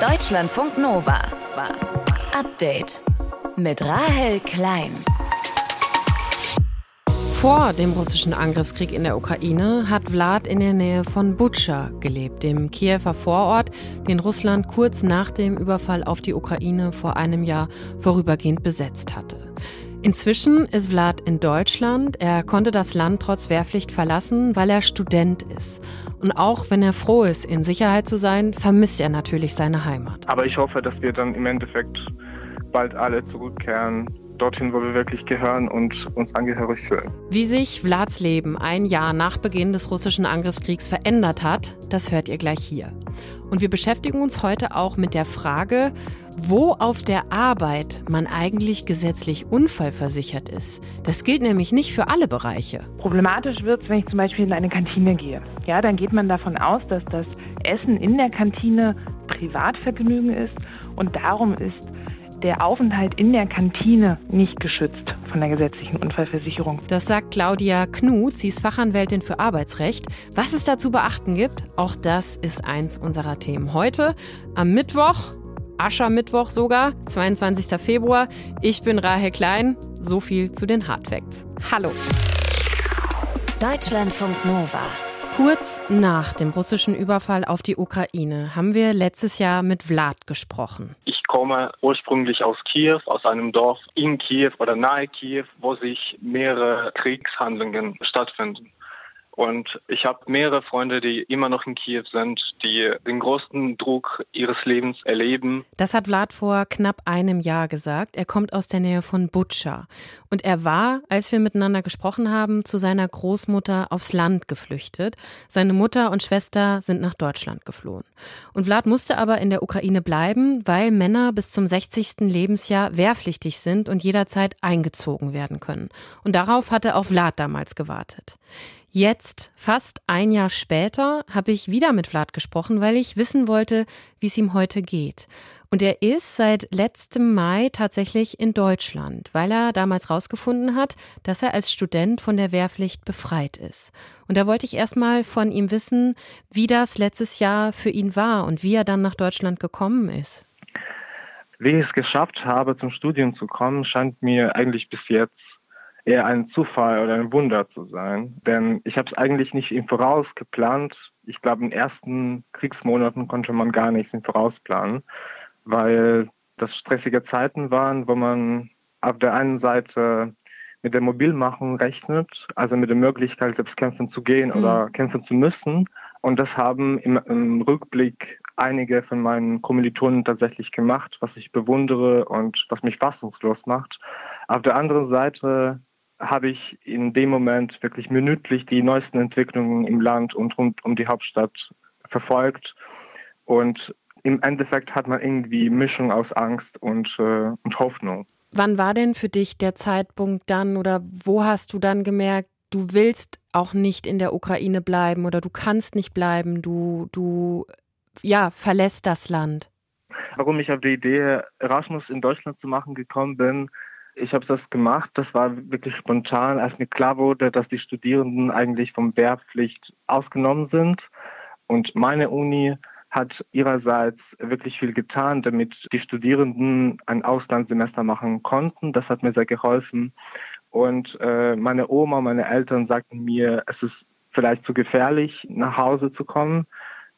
Deutschlandfunk Nova. Update mit Rahel Klein. Vor dem russischen Angriffskrieg in der Ukraine hat Vlad in der Nähe von Butscha gelebt, dem Kiewer Vorort, den Russland kurz nach dem Überfall auf die Ukraine vor einem Jahr vorübergehend besetzt hatte. Inzwischen ist Vlad in Deutschland. Er konnte das Land trotz Wehrpflicht verlassen, weil er Student ist. Und auch wenn er froh ist, in Sicherheit zu sein, vermisst er natürlich seine Heimat. Aber ich hoffe, dass wir dann im Endeffekt bald alle zurückkehren dorthin, wo wir wirklich gehören und uns angehörig fühlen. Wie sich Vlads Leben ein Jahr nach Beginn des russischen Angriffskriegs verändert hat, das hört ihr gleich hier. Und wir beschäftigen uns heute auch mit der Frage, wo auf der Arbeit man eigentlich gesetzlich unfallversichert ist. Das gilt nämlich nicht für alle Bereiche. Problematisch wird es, wenn ich zum Beispiel in eine Kantine gehe. Ja, dann geht man davon aus, dass das Essen in der Kantine Privatvergnügen ist und darum ist der Aufenthalt in der Kantine nicht geschützt von der gesetzlichen Unfallversicherung. Das sagt Claudia Knut, sie ist Fachanwältin für Arbeitsrecht. Was es dazu beachten gibt, auch das ist eins unserer Themen heute am Mittwoch. Aschermittwoch sogar, 22. Februar. Ich bin Rahel Klein. So viel zu den Hardfacts. Hallo. Deutschlandfunk Nova. Kurz nach dem russischen Überfall auf die Ukraine haben wir letztes Jahr mit Vlad gesprochen. Ich komme ursprünglich aus Kiew, aus einem Dorf in Kiew oder nahe Kiew, wo sich mehrere Kriegshandlungen stattfinden. Und ich habe mehrere Freunde, die immer noch in Kiew sind, die den größten Druck ihres Lebens erleben. Das hat Vlad vor knapp einem Jahr gesagt. Er kommt aus der Nähe von Butscha. Und er war, als wir miteinander gesprochen haben, zu seiner Großmutter aufs Land geflüchtet. Seine Mutter und Schwester sind nach Deutschland geflohen. Und Vlad musste aber in der Ukraine bleiben, weil Männer bis zum 60. Lebensjahr wehrpflichtig sind und jederzeit eingezogen werden können. Und darauf hatte auch Vlad damals gewartet. Jetzt, fast ein Jahr später, habe ich wieder mit Vlad gesprochen, weil ich wissen wollte, wie es ihm heute geht. Und er ist seit letztem Mai tatsächlich in Deutschland, weil er damals rausgefunden hat, dass er als Student von der Wehrpflicht befreit ist. Und da wollte ich erstmal von ihm wissen, wie das letztes Jahr für ihn war und wie er dann nach Deutschland gekommen ist. Wie ich es geschafft habe, zum Studium zu kommen, scheint mir eigentlich bis jetzt eher ein Zufall oder ein Wunder zu sein. Denn ich habe es eigentlich nicht im Voraus geplant. Ich glaube, in den ersten Kriegsmonaten konnte man gar nichts im Voraus planen, weil das stressige Zeiten waren, wo man auf der einen Seite mit der Mobilmachung rechnet, also mit der Möglichkeit, selbst kämpfen zu gehen mhm. oder kämpfen zu müssen. Und das haben im, im, Rückblick einige von meinen Kommilitonen tatsächlich gemacht, was ich bewundere und was mich fassungslos macht. Auf der anderen Seite habe ich in dem Moment wirklich minütlich die neuesten Entwicklungen im Land und rund um die Hauptstadt verfolgt. Und im Endeffekt hat man irgendwie Mischung aus Angst und, äh, und Hoffnung. Wann war denn für dich der Zeitpunkt dann oder wo hast du dann gemerkt, du willst auch nicht in der Ukraine bleiben oder du kannst nicht bleiben, du, du ja, verlässt das Land? Warum ich auf die Idee, Erasmus in Deutschland zu machen gekommen bin, ich habe das gemacht. Das war wirklich spontan, als mir klar wurde, dass die Studierenden eigentlich vom Wehrpflicht ausgenommen sind. Und meine Uni hat ihrerseits wirklich viel getan, damit die Studierenden ein Auslandssemester machen konnten. Das hat mir sehr geholfen. Und äh, meine Oma, meine Eltern sagten mir, es ist vielleicht zu gefährlich, nach Hause zu kommen.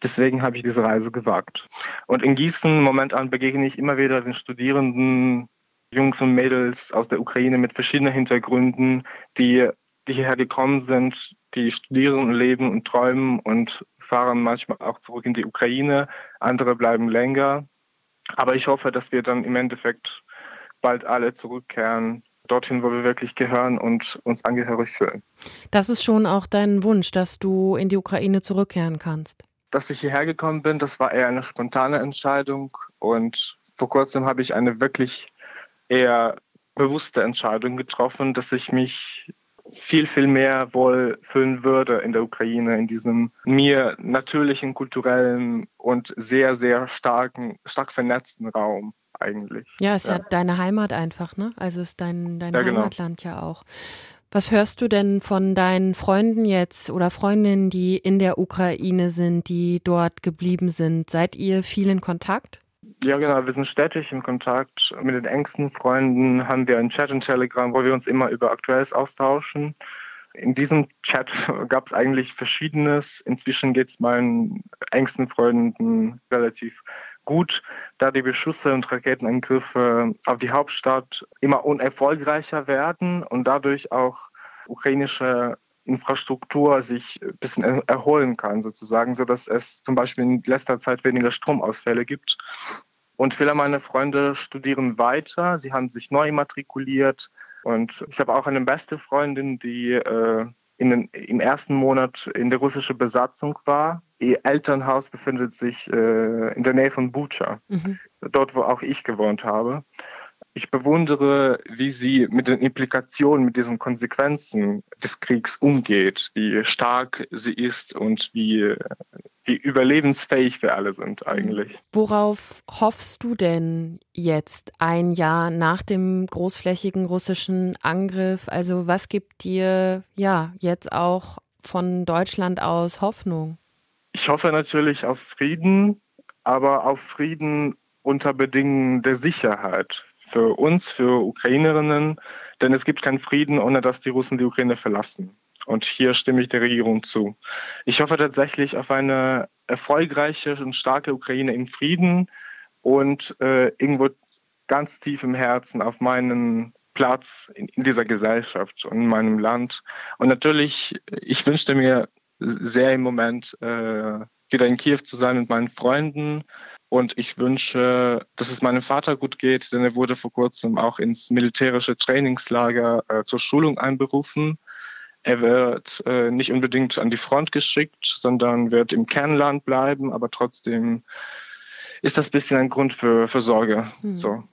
Deswegen habe ich diese Reise gewagt. Und in Gießen momentan begegne ich immer wieder den Studierenden, Jungs und Mädels aus der Ukraine mit verschiedenen Hintergründen, die, hierher gekommen sind, die studieren, leben und träumen und fahren manchmal auch zurück in die Ukraine. Andere bleiben länger. Aber ich hoffe, dass wir dann im Endeffekt bald alle zurückkehren dorthin, wo wir wirklich gehören und uns angehörig fühlen. Das ist schon auch dein Wunsch, dass du in die Ukraine zurückkehren kannst. Dass ich hierher gekommen bin, das war eher eine spontane Entscheidung und vor kurzem habe ich eine wirklich eher bewusste Entscheidung getroffen, dass ich mich viel, viel mehr wohl fühlen würde in der Ukraine, in diesem mir natürlichen, kulturellen und sehr, sehr starken, stark vernetzten Raum eigentlich. Ja, ist ja, ja deine Heimat einfach, ne? Also ist dein, dein ja, genau. Heimatland genau. ja auch. Was hörst du denn von deinen Freunden jetzt oder Freundinnen, die in der Ukraine sind, die dort geblieben sind? Seid ihr viel in Kontakt? Ja, genau. Wir sind stetig in Kontakt. Mit den engsten Freunden haben wir einen Chat in Telegram, wo wir uns immer über Aktuelles austauschen. In diesem Chat gab es eigentlich Verschiedenes. Inzwischen geht es meinen engsten Freunden relativ gut, da die Beschüsse und Raketenangriffe auf die Hauptstadt immer unerfolgreicher werden und dadurch auch ukrainische Infrastruktur sich ein bisschen erholen kann, sozusagen, sodass es zum Beispiel in letzter Zeit weniger Stromausfälle gibt. Und viele meiner Freunde studieren weiter, sie haben sich neu immatrikuliert. Und ich habe auch eine beste Freundin, die äh, in den, im ersten Monat in der russischen Besatzung war. Ihr Elternhaus befindet sich äh, in der Nähe von Bucha, mhm. dort, wo auch ich gewohnt habe. Ich bewundere, wie sie mit den Implikationen, mit diesen Konsequenzen des Kriegs umgeht, wie stark sie ist und wie, wie überlebensfähig wir alle sind eigentlich. Worauf hoffst du denn jetzt ein Jahr nach dem großflächigen russischen Angriff? Also was gibt dir ja jetzt auch von Deutschland aus Hoffnung? Ich hoffe natürlich auf Frieden, aber auf Frieden unter Bedingungen der Sicherheit für uns, für Ukrainerinnen, denn es gibt keinen Frieden, ohne dass die Russen die Ukraine verlassen. Und hier stimme ich der Regierung zu. Ich hoffe tatsächlich auf eine erfolgreiche und starke Ukraine im Frieden und äh, irgendwo ganz tief im Herzen auf meinen Platz in, in, dieser Gesellschaft und in meinem Land. Und natürlich, ich wünschte mir sehr im Moment, äh, wieder in Kiew zu sein mit meinen Freunden, und ich wünsche, dass es meinem Vater gut geht, denn er wurde vor kurzem auch ins militärische Trainingslager äh, zur Schulung einberufen. Er wird äh, nicht unbedingt an die Front geschickt, sondern wird im Kernland bleiben, aber trotzdem ist das ein bisschen ein Grund für, für Sorge. Hm. So.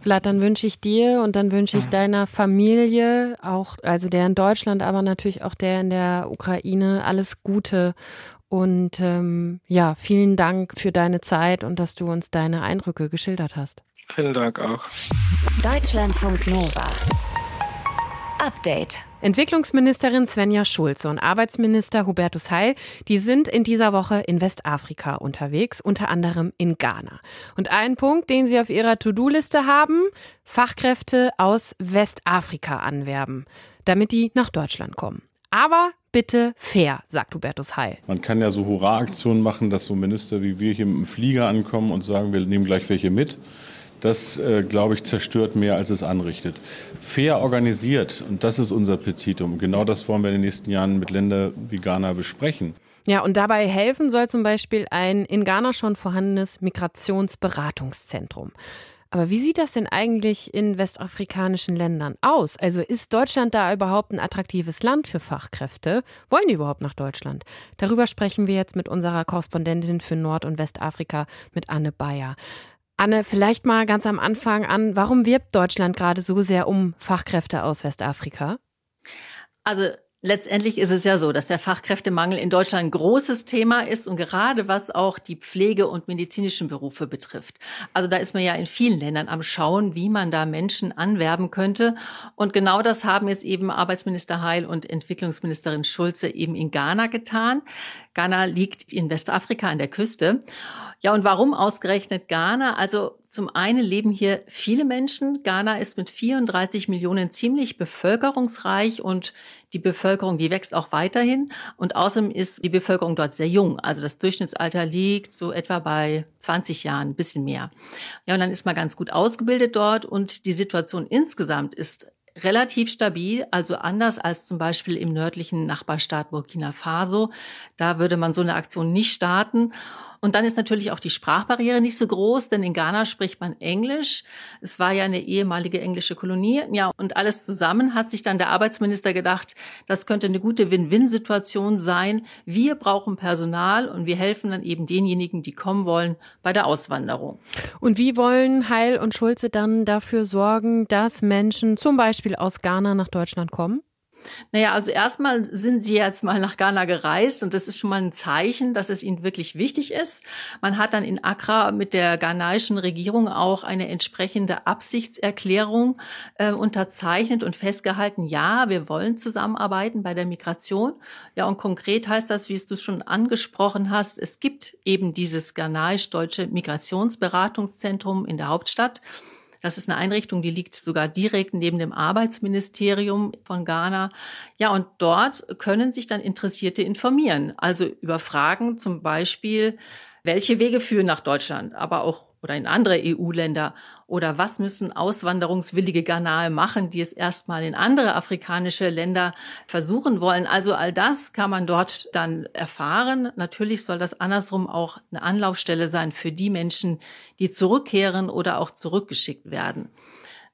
Vlad, dann wünsche ich dir und dann wünsche ich deiner Familie, auch, also der in Deutschland, aber natürlich auch der in der Ukraine, alles Gute und ähm, ja, vielen Dank für deine Zeit und dass du uns deine Eindrücke geschildert hast. Vielen Dank auch. Deutschlandfunk Nova. Update. Entwicklungsministerin Svenja Schulze und Arbeitsminister Hubertus Heil, die sind in dieser Woche in Westafrika unterwegs, unter anderem in Ghana. Und ein Punkt, den sie auf ihrer To-Do-Liste haben, Fachkräfte aus Westafrika anwerben, damit die nach Deutschland kommen. Aber bitte fair, sagt Hubertus Heil. Man kann ja so Hurra-Aktionen machen, dass so Minister wie wir hier mit dem Flieger ankommen und sagen, wir nehmen gleich welche mit. Das, äh, glaube ich, zerstört mehr, als es anrichtet. Fair organisiert, und das ist unser Petitum. Genau das wollen wir in den nächsten Jahren mit Ländern wie Ghana besprechen. Ja, und dabei helfen soll zum Beispiel ein in Ghana schon vorhandenes Migrationsberatungszentrum. Aber wie sieht das denn eigentlich in westafrikanischen Ländern aus? Also ist Deutschland da überhaupt ein attraktives Land für Fachkräfte? Wollen die überhaupt nach Deutschland? Darüber sprechen wir jetzt mit unserer Korrespondentin für Nord- und Westafrika, mit Anne Bayer. Anne, vielleicht mal ganz am Anfang an, warum wirbt Deutschland gerade so sehr um Fachkräfte aus Westafrika? Also Letztendlich ist es ja so, dass der Fachkräftemangel in Deutschland ein großes Thema ist und gerade was auch die Pflege- und medizinischen Berufe betrifft. Also da ist man ja in vielen Ländern am Schauen, wie man da Menschen anwerben könnte. Und genau das haben jetzt eben Arbeitsminister Heil und Entwicklungsministerin Schulze eben in Ghana getan. Ghana liegt in Westafrika an der Küste. Ja, und warum ausgerechnet Ghana? Also zum einen leben hier viele Menschen. Ghana ist mit 34 Millionen ziemlich bevölkerungsreich und die Bevölkerung, die wächst auch weiterhin. Und außerdem ist die Bevölkerung dort sehr jung. Also das Durchschnittsalter liegt so etwa bei 20 Jahren, bisschen mehr. Ja, und dann ist man ganz gut ausgebildet dort und die Situation insgesamt ist relativ stabil, also anders als zum Beispiel im nördlichen Nachbarstaat Burkina Faso. Da würde man so eine Aktion nicht starten. Und dann ist natürlich auch die Sprachbarriere nicht so groß, denn in Ghana spricht man Englisch. Es war ja eine ehemalige englische Kolonie. Ja, und alles zusammen hat sich dann der Arbeitsminister gedacht, das könnte eine gute Win-Win-Situation sein. Wir brauchen Personal und wir helfen dann eben denjenigen, die kommen wollen, bei der Auswanderung. Und wie wollen Heil und Schulze dann dafür sorgen, dass Menschen zum Beispiel aus Ghana nach Deutschland kommen? Naja, also erstmal sind sie jetzt mal nach Ghana gereist und das ist schon mal ein Zeichen, dass es ihnen wirklich wichtig ist. Man hat dann in Accra mit der ghanaischen Regierung auch eine entsprechende Absichtserklärung äh, unterzeichnet und festgehalten, ja, wir wollen zusammenarbeiten bei der Migration. Ja, und konkret heißt das, wie es du schon angesprochen hast, es gibt eben dieses ghanaisch-deutsche Migrationsberatungszentrum in der Hauptstadt. Das ist eine Einrichtung, die liegt sogar direkt neben dem Arbeitsministerium von Ghana. Ja, und dort können sich dann Interessierte informieren. Also über Fragen zum Beispiel, welche Wege führen nach Deutschland, aber auch oder in andere EU-Länder? Oder was müssen auswanderungswillige Ghanaer machen, die es erstmal in andere afrikanische Länder versuchen wollen? Also all das kann man dort dann erfahren. Natürlich soll das andersrum auch eine Anlaufstelle sein für die Menschen, die zurückkehren oder auch zurückgeschickt werden.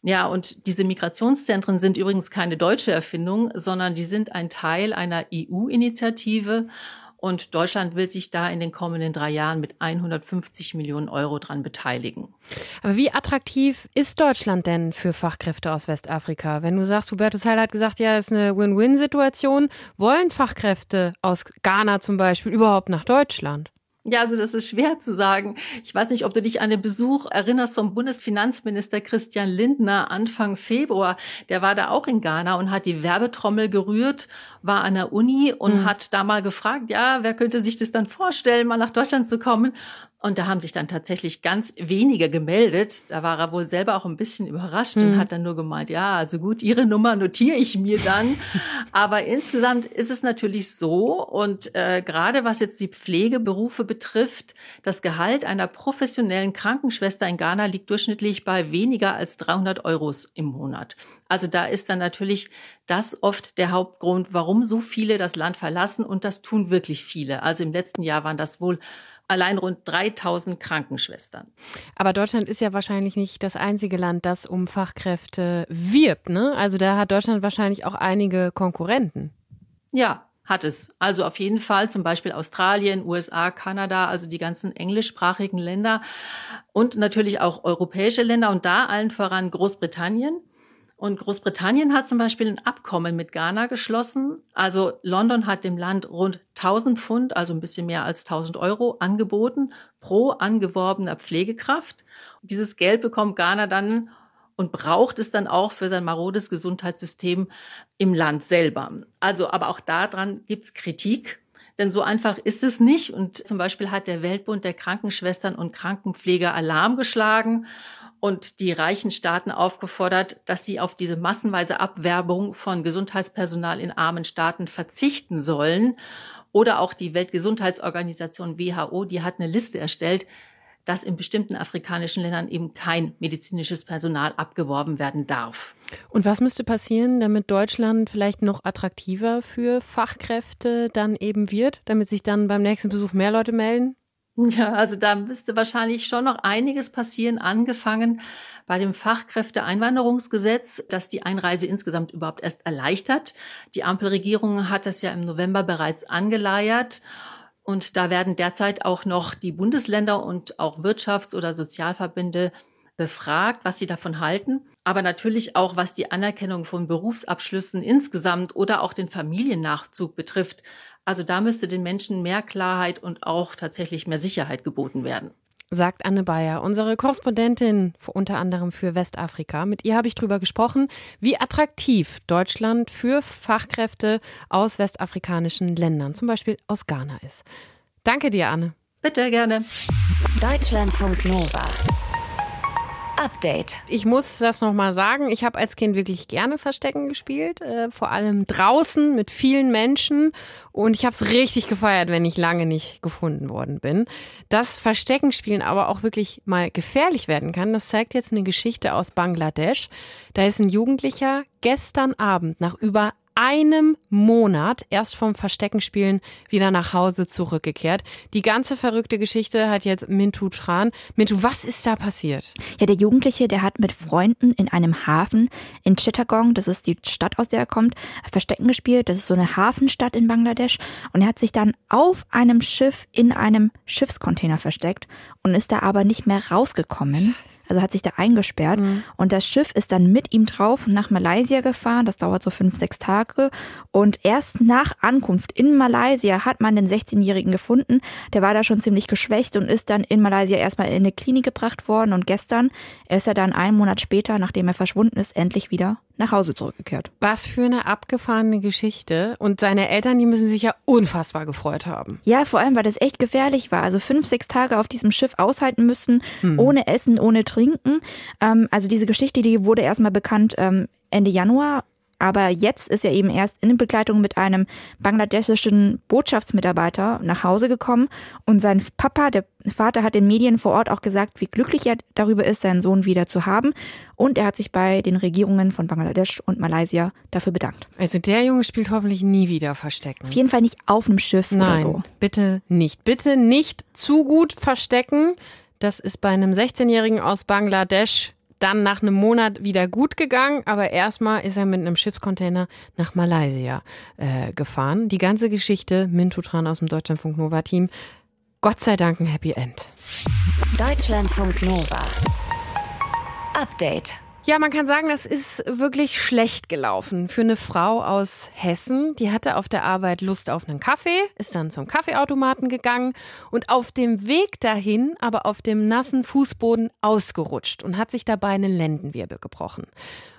Ja, und diese Migrationszentren sind übrigens keine deutsche Erfindung, sondern die sind ein Teil einer EU-Initiative und Deutschland will sich da in den kommenden drei Jahren mit 150 Millionen Euro dran beteiligen. Aber wie attraktiv ist Deutschland denn für Fachkräfte aus Westafrika? Wenn du sagst, Hubertus Heil hat gesagt, ja, es ist eine Win-Win-Situation, wollen Fachkräfte aus Ghana zum Beispiel überhaupt nach Deutschland? Ja, also das ist schwer zu sagen. Ich weiß nicht, ob du dich an den Besuch erinnerst vom Bundesfinanzminister Christian Lindner Anfang Februar. Der war da auch in Ghana und hat die Werbetrommel gerührt, war an der Uni und mhm. hat da mal gefragt, ja, wer könnte sich das dann vorstellen, mal nach Deutschland zu kommen? Und da haben sich dann tatsächlich ganz wenige gemeldet. Da war er wohl selber auch ein bisschen überrascht mhm. und hat dann nur gemeint, ja, also gut, Ihre Nummer notiere ich mir dann. Aber insgesamt ist es natürlich so und äh, gerade was jetzt die Pflegeberufe betrifft, das Gehalt einer professionellen Krankenschwester in Ghana liegt durchschnittlich bei weniger als 300 Euros im Monat. Also da ist dann natürlich das oft der Hauptgrund, warum so viele das Land verlassen und das tun wirklich viele. Also im letzten Jahr waren das wohl allein rund 3000 Krankenschwestern. Aber Deutschland ist ja wahrscheinlich nicht das einzige Land, das um Fachkräfte wirbt. Ne? Also da hat Deutschland wahrscheinlich auch einige Konkurrenten. Ja, hat es. Also auf jeden Fall zum Beispiel Australien, USA, Kanada, also die ganzen englischsprachigen Länder und natürlich auch europäische Länder und da allen voran Großbritannien. Und Großbritannien hat zum Beispiel ein Abkommen mit Ghana geschlossen. Also London hat dem Land rund 1000 Pfund, also ein bisschen mehr als 1000 Euro, angeboten pro angeworbener Pflegekraft. Dieses Geld bekommt Ghana dann und braucht es dann auch für sein marodes Gesundheitssystem im Land selber. Also, aber auch daran gibt's Kritik. Denn so einfach ist es nicht. Und zum Beispiel hat der Weltbund der Krankenschwestern und Krankenpfleger Alarm geschlagen und die reichen Staaten aufgefordert, dass sie auf diese massenweise Abwerbung von Gesundheitspersonal in armen Staaten verzichten sollen. Oder auch die Weltgesundheitsorganisation WHO, die hat eine Liste erstellt, dass in bestimmten afrikanischen Ländern eben kein medizinisches Personal abgeworben werden darf. Und was müsste passieren, damit Deutschland vielleicht noch attraktiver für Fachkräfte dann eben wird, damit sich dann beim nächsten Besuch mehr Leute melden? Ja, also da müsste wahrscheinlich schon noch einiges passieren, angefangen bei dem Fachkräfteeinwanderungsgesetz, das die Einreise insgesamt überhaupt erst erleichtert. Die Ampelregierung hat das ja im November bereits angeleiert. Und da werden derzeit auch noch die Bundesländer und auch Wirtschafts- oder Sozialverbände befragt, was sie davon halten, aber natürlich auch, was die Anerkennung von Berufsabschlüssen insgesamt oder auch den Familiennachzug betrifft. Also da müsste den Menschen mehr Klarheit und auch tatsächlich mehr Sicherheit geboten werden. Sagt Anne Bayer, unsere Korrespondentin unter anderem für Westafrika. Mit ihr habe ich darüber gesprochen, wie attraktiv Deutschland für Fachkräfte aus westafrikanischen Ländern, zum Beispiel aus Ghana, ist. Danke dir, Anne. Bitte gerne. Deutschlandfunk Nova. Update. Ich muss das nochmal sagen. Ich habe als Kind wirklich gerne Verstecken gespielt, äh, vor allem draußen mit vielen Menschen. Und ich habe es richtig gefeiert, wenn ich lange nicht gefunden worden bin. Dass Versteckenspielen aber auch wirklich mal gefährlich werden kann, das zeigt jetzt eine Geschichte aus Bangladesch. Da ist ein Jugendlicher gestern Abend nach über einem Monat erst vom Versteckenspielen wieder nach Hause zurückgekehrt. Die ganze verrückte Geschichte hat jetzt Mintu Tran. Mintu, was ist da passiert? Ja, der Jugendliche, der hat mit Freunden in einem Hafen in Chittagong, das ist die Stadt, aus der er kommt, Verstecken gespielt. Das ist so eine Hafenstadt in Bangladesch. Und er hat sich dann auf einem Schiff in einem Schiffscontainer versteckt und ist da aber nicht mehr rausgekommen. Also hat sich da eingesperrt. Mhm. Und das Schiff ist dann mit ihm drauf nach Malaysia gefahren. Das dauert so fünf, sechs Tage. Und erst nach Ankunft in Malaysia hat man den 16-Jährigen gefunden. Der war da schon ziemlich geschwächt und ist dann in Malaysia erstmal in eine Klinik gebracht worden. Und gestern ist er dann einen Monat später, nachdem er verschwunden ist, endlich wieder nach Hause zurückgekehrt. Was für eine abgefahrene Geschichte. Und seine Eltern, die müssen sich ja unfassbar gefreut haben. Ja, vor allem, weil das echt gefährlich war. Also fünf, sechs Tage auf diesem Schiff aushalten müssen, hm. ohne Essen, ohne Trinken. Ähm, also diese Geschichte, die wurde erstmal bekannt ähm, Ende Januar aber jetzt ist er eben erst in Begleitung mit einem bangladeschischen Botschaftsmitarbeiter nach Hause gekommen und sein Papa, der Vater, hat den Medien vor Ort auch gesagt, wie glücklich er darüber ist, seinen Sohn wieder zu haben. Und er hat sich bei den Regierungen von Bangladesch und Malaysia dafür bedankt. Also der Junge spielt hoffentlich nie wieder Verstecken. Auf jeden Fall nicht auf einem Schiff Nein, oder so. Bitte nicht. Bitte nicht zu gut verstecken. Das ist bei einem 16-Jährigen aus Bangladesch dann nach einem Monat wieder gut gegangen, aber erstmal ist er mit einem Schiffscontainer nach Malaysia äh, gefahren. Die ganze Geschichte, Mintu Tran aus dem Deutschlandfunk Nova Team. Gott sei Dank ein Happy End. Deutschlandfunk Nova. Update. Ja, man kann sagen, das ist wirklich schlecht gelaufen für eine Frau aus Hessen. Die hatte auf der Arbeit Lust auf einen Kaffee, ist dann zum Kaffeeautomaten gegangen und auf dem Weg dahin, aber auf dem nassen Fußboden ausgerutscht und hat sich dabei einen Lendenwirbel gebrochen.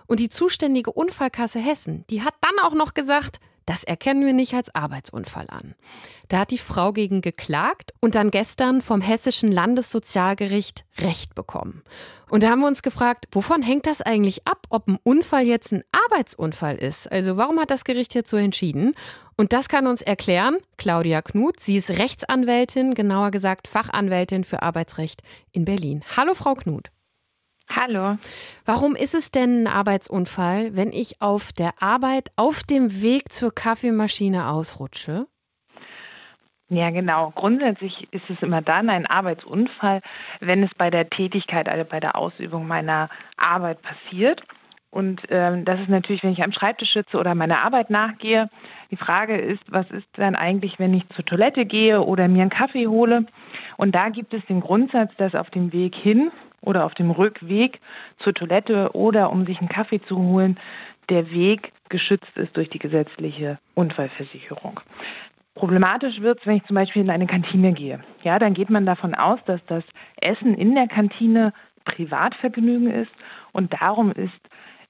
Und die zuständige Unfallkasse Hessen, die hat dann auch noch gesagt, das erkennen wir nicht als Arbeitsunfall an. Da hat die Frau gegen geklagt und dann gestern vom Hessischen Landessozialgericht Recht bekommen. Und da haben wir uns gefragt, wovon hängt das eigentlich ab, ob ein Unfall jetzt ein Arbeitsunfall ist? Also warum hat das Gericht jetzt so entschieden? Und das kann uns erklären Claudia Knut. Sie ist Rechtsanwältin, genauer gesagt Fachanwältin für Arbeitsrecht in Berlin. Hallo, Frau Knut. Hallo. Warum ist es denn ein Arbeitsunfall, wenn ich auf der Arbeit auf dem Weg zur Kaffeemaschine ausrutsche? Ja, genau. Grundsätzlich ist es immer dann ein Arbeitsunfall, wenn es bei der Tätigkeit, also bei der Ausübung meiner Arbeit passiert. Und ähm, das ist natürlich, wenn ich am Schreibtisch sitze oder meiner Arbeit nachgehe. Die Frage ist, was ist dann eigentlich, wenn ich zur Toilette gehe oder mir einen Kaffee hole? Und da gibt es den Grundsatz, dass auf dem Weg hin oder auf dem Rückweg zur Toilette oder um sich einen Kaffee zu holen, der Weg geschützt ist durch die gesetzliche Unfallversicherung. Problematisch wird es, wenn ich zum Beispiel in eine Kantine gehe. Ja, dann geht man davon aus, dass das Essen in der Kantine Privatvergnügen ist und darum ist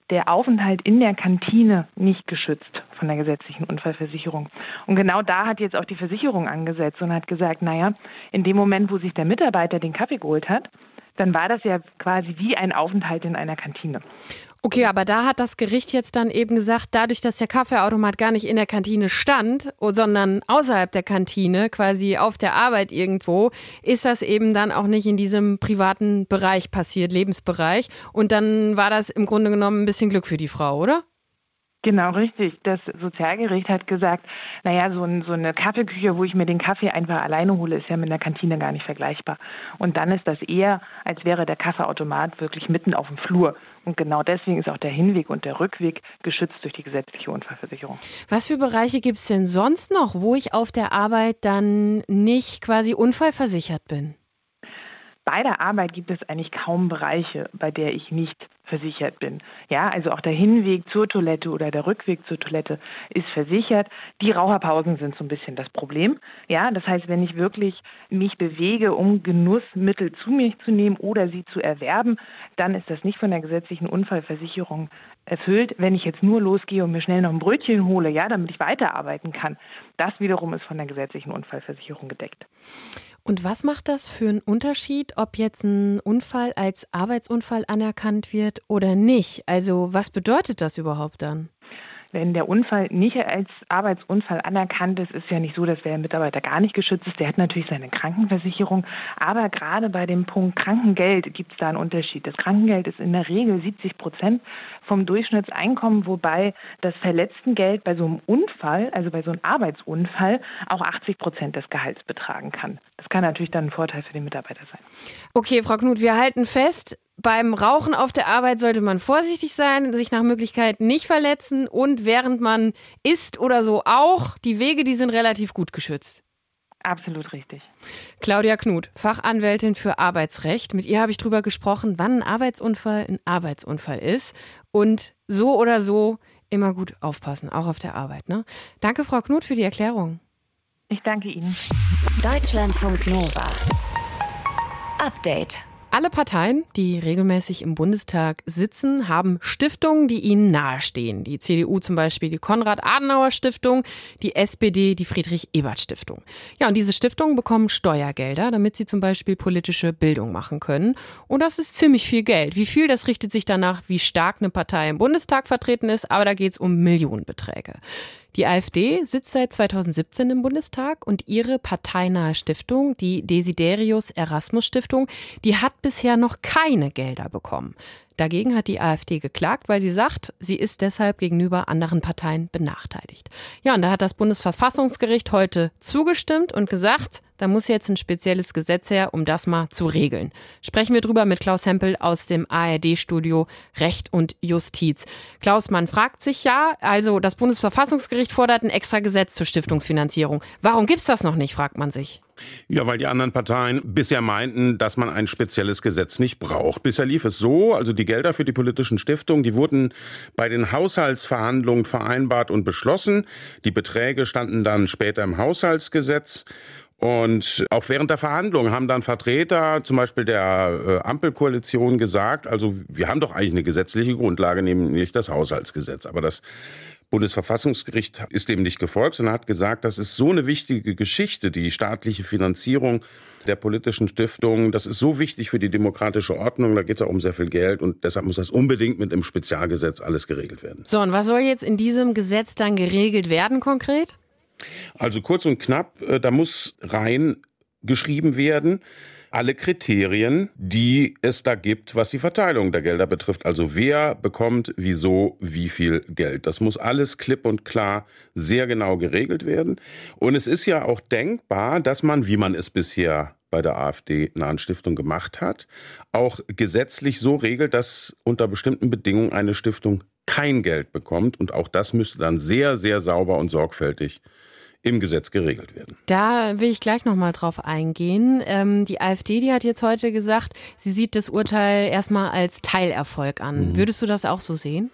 der Aufenthalt in der Kantine nicht geschützt von der gesetzlichen Unfallversicherung. Und genau da hat jetzt auch die Versicherung angesetzt und hat gesagt, naja, in dem Moment, wo sich der Mitarbeiter den Kaffee geholt hat, dann war das ja quasi wie ein Aufenthalt in einer Kantine. Okay, aber da hat das Gericht jetzt dann eben gesagt, dadurch, dass der Kaffeeautomat gar nicht in der Kantine stand, sondern außerhalb der Kantine, quasi auf der Arbeit irgendwo, ist das eben dann auch nicht in diesem privaten Bereich passiert, Lebensbereich. Und dann war das im Grunde genommen ein bisschen Glück für die Frau, oder? Genau, richtig. Das Sozialgericht hat gesagt, naja, so, ein, so eine Kaffeeküche, wo ich mir den Kaffee einfach alleine hole, ist ja mit einer Kantine gar nicht vergleichbar. Und dann ist das eher, als wäre der Kaffeeautomat wirklich mitten auf dem Flur. Und genau deswegen ist auch der Hinweg und der Rückweg geschützt durch die gesetzliche Unfallversicherung. Was für Bereiche gibt es denn sonst noch, wo ich auf der Arbeit dann nicht quasi unfallversichert bin? Bei der Arbeit gibt es eigentlich kaum Bereiche, bei der ich nicht versichert bin. Ja, also auch der Hinweg zur Toilette oder der Rückweg zur Toilette ist versichert. Die Raucherpausen sind so ein bisschen das Problem. Ja, das heißt, wenn ich wirklich mich bewege, um Genussmittel zu mir zu nehmen oder sie zu erwerben, dann ist das nicht von der gesetzlichen Unfallversicherung erfüllt. Wenn ich jetzt nur losgehe und mir schnell noch ein Brötchen hole, ja, damit ich weiterarbeiten kann, das wiederum ist von der gesetzlichen Unfallversicherung gedeckt. Und was macht das für einen Unterschied, ob jetzt ein Unfall als Arbeitsunfall anerkannt wird oder nicht? Also was bedeutet das überhaupt dann? Wenn der Unfall nicht als Arbeitsunfall anerkannt ist, ist ja nicht so, dass der Mitarbeiter gar nicht geschützt ist. Der hat natürlich seine Krankenversicherung. Aber gerade bei dem Punkt Krankengeld gibt es da einen Unterschied. Das Krankengeld ist in der Regel 70 Prozent vom Durchschnittseinkommen, wobei das Verletztengeld bei so einem Unfall, also bei so einem Arbeitsunfall, auch 80 Prozent des Gehalts betragen kann. Das kann natürlich dann ein Vorteil für den Mitarbeiter sein. Okay, Frau Knut, wir halten fest, beim Rauchen auf der Arbeit sollte man vorsichtig sein, sich nach Möglichkeit nicht verletzen und während man isst oder so auch, die Wege, die sind relativ gut geschützt. Absolut richtig. Claudia Knut, Fachanwältin für Arbeitsrecht. Mit ihr habe ich darüber gesprochen, wann ein Arbeitsunfall ein Arbeitsunfall ist. Und so oder so immer gut aufpassen, auch auf der Arbeit. Ne? Danke, Frau Knut, für die Erklärung. Ich danke Ihnen. Deutschlandfunk Nova. Update. Alle Parteien, die regelmäßig im Bundestag sitzen, haben Stiftungen, die ihnen nahestehen. Die CDU zum Beispiel die Konrad-Adenauer-Stiftung, die SPD die Friedrich-Ebert-Stiftung. Ja, und diese Stiftungen bekommen Steuergelder, damit sie zum Beispiel politische Bildung machen können. Und das ist ziemlich viel Geld. Wie viel, das richtet sich danach, wie stark eine Partei im Bundestag vertreten ist, aber da geht es um Millionenbeträge. Die AfD sitzt seit 2017 im Bundestag und ihre parteinahe Stiftung, die Desiderius Erasmus Stiftung, die hat bisher noch keine Gelder bekommen. Dagegen hat die AfD geklagt, weil sie sagt, sie ist deshalb gegenüber anderen Parteien benachteiligt. Ja, und da hat das Bundesverfassungsgericht heute zugestimmt und gesagt, da muss jetzt ein spezielles Gesetz her, um das mal zu regeln. Sprechen wir drüber mit Klaus Hempel aus dem ARD-Studio Recht und Justiz. Klaus, man fragt sich ja, also das Bundesverfassungsgericht fordert ein extra Gesetz zur Stiftungsfinanzierung. Warum gibt's das noch nicht, fragt man sich. Ja, weil die anderen Parteien bisher meinten, dass man ein spezielles Gesetz nicht braucht. Bisher lief es so, also die Gelder für die politischen Stiftungen, die wurden bei den Haushaltsverhandlungen vereinbart und beschlossen. Die Beträge standen dann später im Haushaltsgesetz. Und auch während der Verhandlungen haben dann Vertreter, zum Beispiel der äh, Ampelkoalition, gesagt, also wir haben doch eigentlich eine gesetzliche Grundlage, nämlich das Haushaltsgesetz. Aber das Bundesverfassungsgericht ist dem nicht gefolgt, sondern hat gesagt, das ist so eine wichtige Geschichte, die staatliche Finanzierung der politischen Stiftungen. Das ist so wichtig für die demokratische Ordnung. Da geht es auch um sehr viel Geld und deshalb muss das unbedingt mit einem Spezialgesetz alles geregelt werden. So, und was soll jetzt in diesem Gesetz dann geregelt werden konkret? Also kurz und knapp, äh, da muss rein geschrieben werden, alle Kriterien, die es da gibt, was die Verteilung der Gelder betrifft. Also wer bekommt wieso wie viel Geld. Das muss alles klipp und klar sehr genau geregelt werden. Und es ist ja auch denkbar, dass man, wie man es bisher bei der AfD-nahen Stiftung gemacht hat, auch gesetzlich so regelt, dass unter bestimmten Bedingungen eine Stiftung kein Geld bekommt. Und auch das müsste dann sehr, sehr sauber und sorgfältig im Gesetz geregelt werden. Da will ich gleich noch mal drauf eingehen. Ähm, die AfD, die hat jetzt heute gesagt, sie sieht das Urteil erstmal als Teilerfolg an. Mhm. Würdest du das auch so sehen?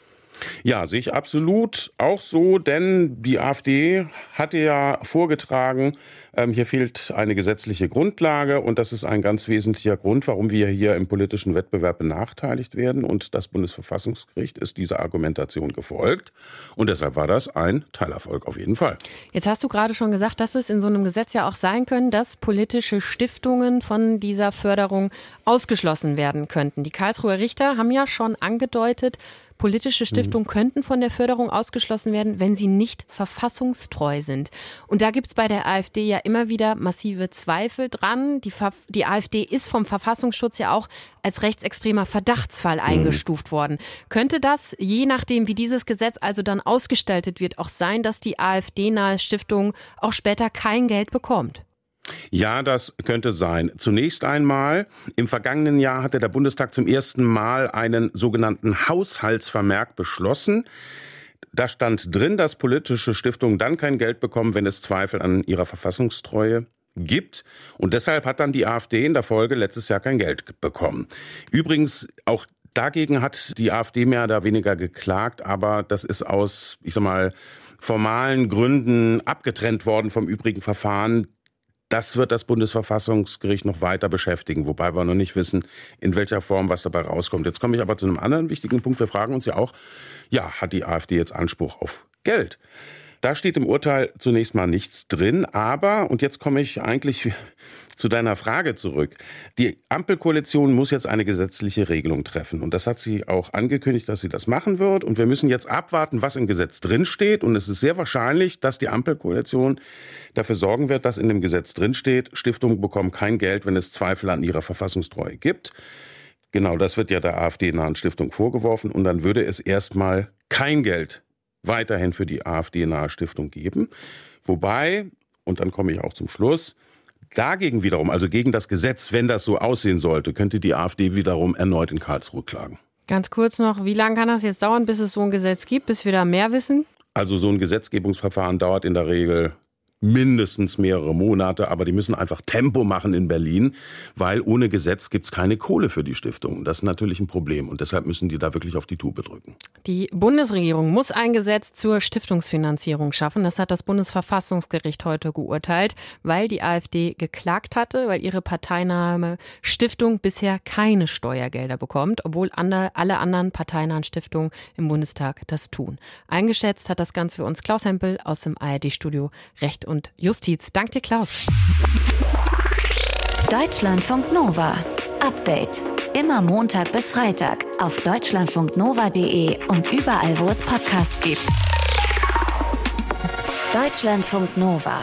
Ja, sehe ich absolut auch so, denn die AfD hatte ja vorgetragen, ähm, hier fehlt eine gesetzliche Grundlage und das ist ein ganz wesentlicher Grund, warum wir hier im politischen Wettbewerb benachteiligt werden. Und das Bundesverfassungsgericht ist dieser Argumentation gefolgt und deshalb war das ein Teilerfolg auf jeden Fall. Jetzt hast du gerade schon gesagt, dass es in so einem Gesetz ja auch sein können, dass politische Stiftungen von dieser Förderung ausgeschlossen werden könnten. Die Karlsruher Richter haben ja schon angedeutet, Politische Stiftungen mhm. könnten von der Förderung ausgeschlossen werden, wenn sie nicht verfassungstreu sind. Und da gibt es bei der AfD ja immer wieder massive Zweifel dran. Die, die, AfD ist vom Verfassungsschutz ja auch als rechtsextremer Verdachtsfall mhm. eingestuft worden. Könnte das, je nachdem, wie dieses Gesetz also dann ausgestaltet wird, auch sein, dass die AfD-nahe Stiftung auch später kein Geld bekommt? Ja, das könnte sein. Zunächst einmal, im vergangenen Jahr hatte der Bundestag zum ersten Mal einen sogenannten Haushaltsvermerk beschlossen. Da stand drin, dass politische Stiftungen dann kein Geld bekommen, wenn es Zweifel an ihrer Verfassungstreue gibt. Und deshalb hat dann die AfD in der Folge letztes Jahr kein Geld bekommen. Übrigens, auch dagegen hat die AfD mehr oder weniger geklagt, aber das ist aus, ich sag mal, formalen Gründen abgetrennt worden vom übrigen Verfahren. Das wird das Bundesverfassungsgericht noch weiter beschäftigen, wobei wir noch nicht wissen, in welcher Form was dabei rauskommt. Jetzt komme ich aber zu einem anderen wichtigen Punkt. Wir fragen uns ja auch, ja, hat die AfD jetzt Anspruch auf Geld? Da steht im Urteil zunächst mal nichts drin, aber, und jetzt komme ich eigentlich zu deiner Frage zurück. Die Ampelkoalition muss jetzt eine gesetzliche Regelung treffen. Und das hat sie auch angekündigt, dass sie das machen wird. Und wir müssen jetzt abwarten, was im Gesetz drinsteht. Und es ist sehr wahrscheinlich, dass die Ampelkoalition dafür sorgen wird, dass in dem Gesetz drinsteht, Stiftungen bekommen kein Geld, wenn es Zweifel an ihrer Verfassungstreue gibt. Genau, das wird ja der AfD-nahen Stiftung vorgeworfen. Und dann würde es erstmal kein Geld weiterhin für die AfD-nahe Stiftung geben. Wobei, und dann komme ich auch zum Schluss, dagegen wiederum, also gegen das Gesetz, wenn das so aussehen sollte, könnte die AfD wiederum erneut in Karlsruhe klagen. Ganz kurz noch, wie lange kann das jetzt dauern, bis es so ein Gesetz gibt, bis wir da mehr wissen? Also so ein Gesetzgebungsverfahren dauert in der Regel mindestens mehrere Monate, aber die müssen einfach Tempo machen in Berlin, weil ohne Gesetz gibt's keine Kohle für die Stiftung. Das ist natürlich ein Problem und deshalb müssen die da wirklich auf die Tube drücken. Die Bundesregierung muss ein Gesetz zur Stiftungsfinanzierung schaffen. Das hat das Bundesverfassungsgericht heute geurteilt, weil die AfD geklagt hatte, weil ihre Parteinahme Stiftung bisher keine Steuergelder bekommt, obwohl alle anderen parteinahen Stiftungen im Bundestag das tun. Eingeschätzt hat das Ganze für uns Klaus Hempel aus dem ARD-Studio Recht und Justiz. Dank dir, Klaus. Deutschlandfunk Nova. Update. Immer Montag bis Freitag auf deutschlandfunknova.de und überall, wo es Podcasts gibt. Deutschlandfunk Nova.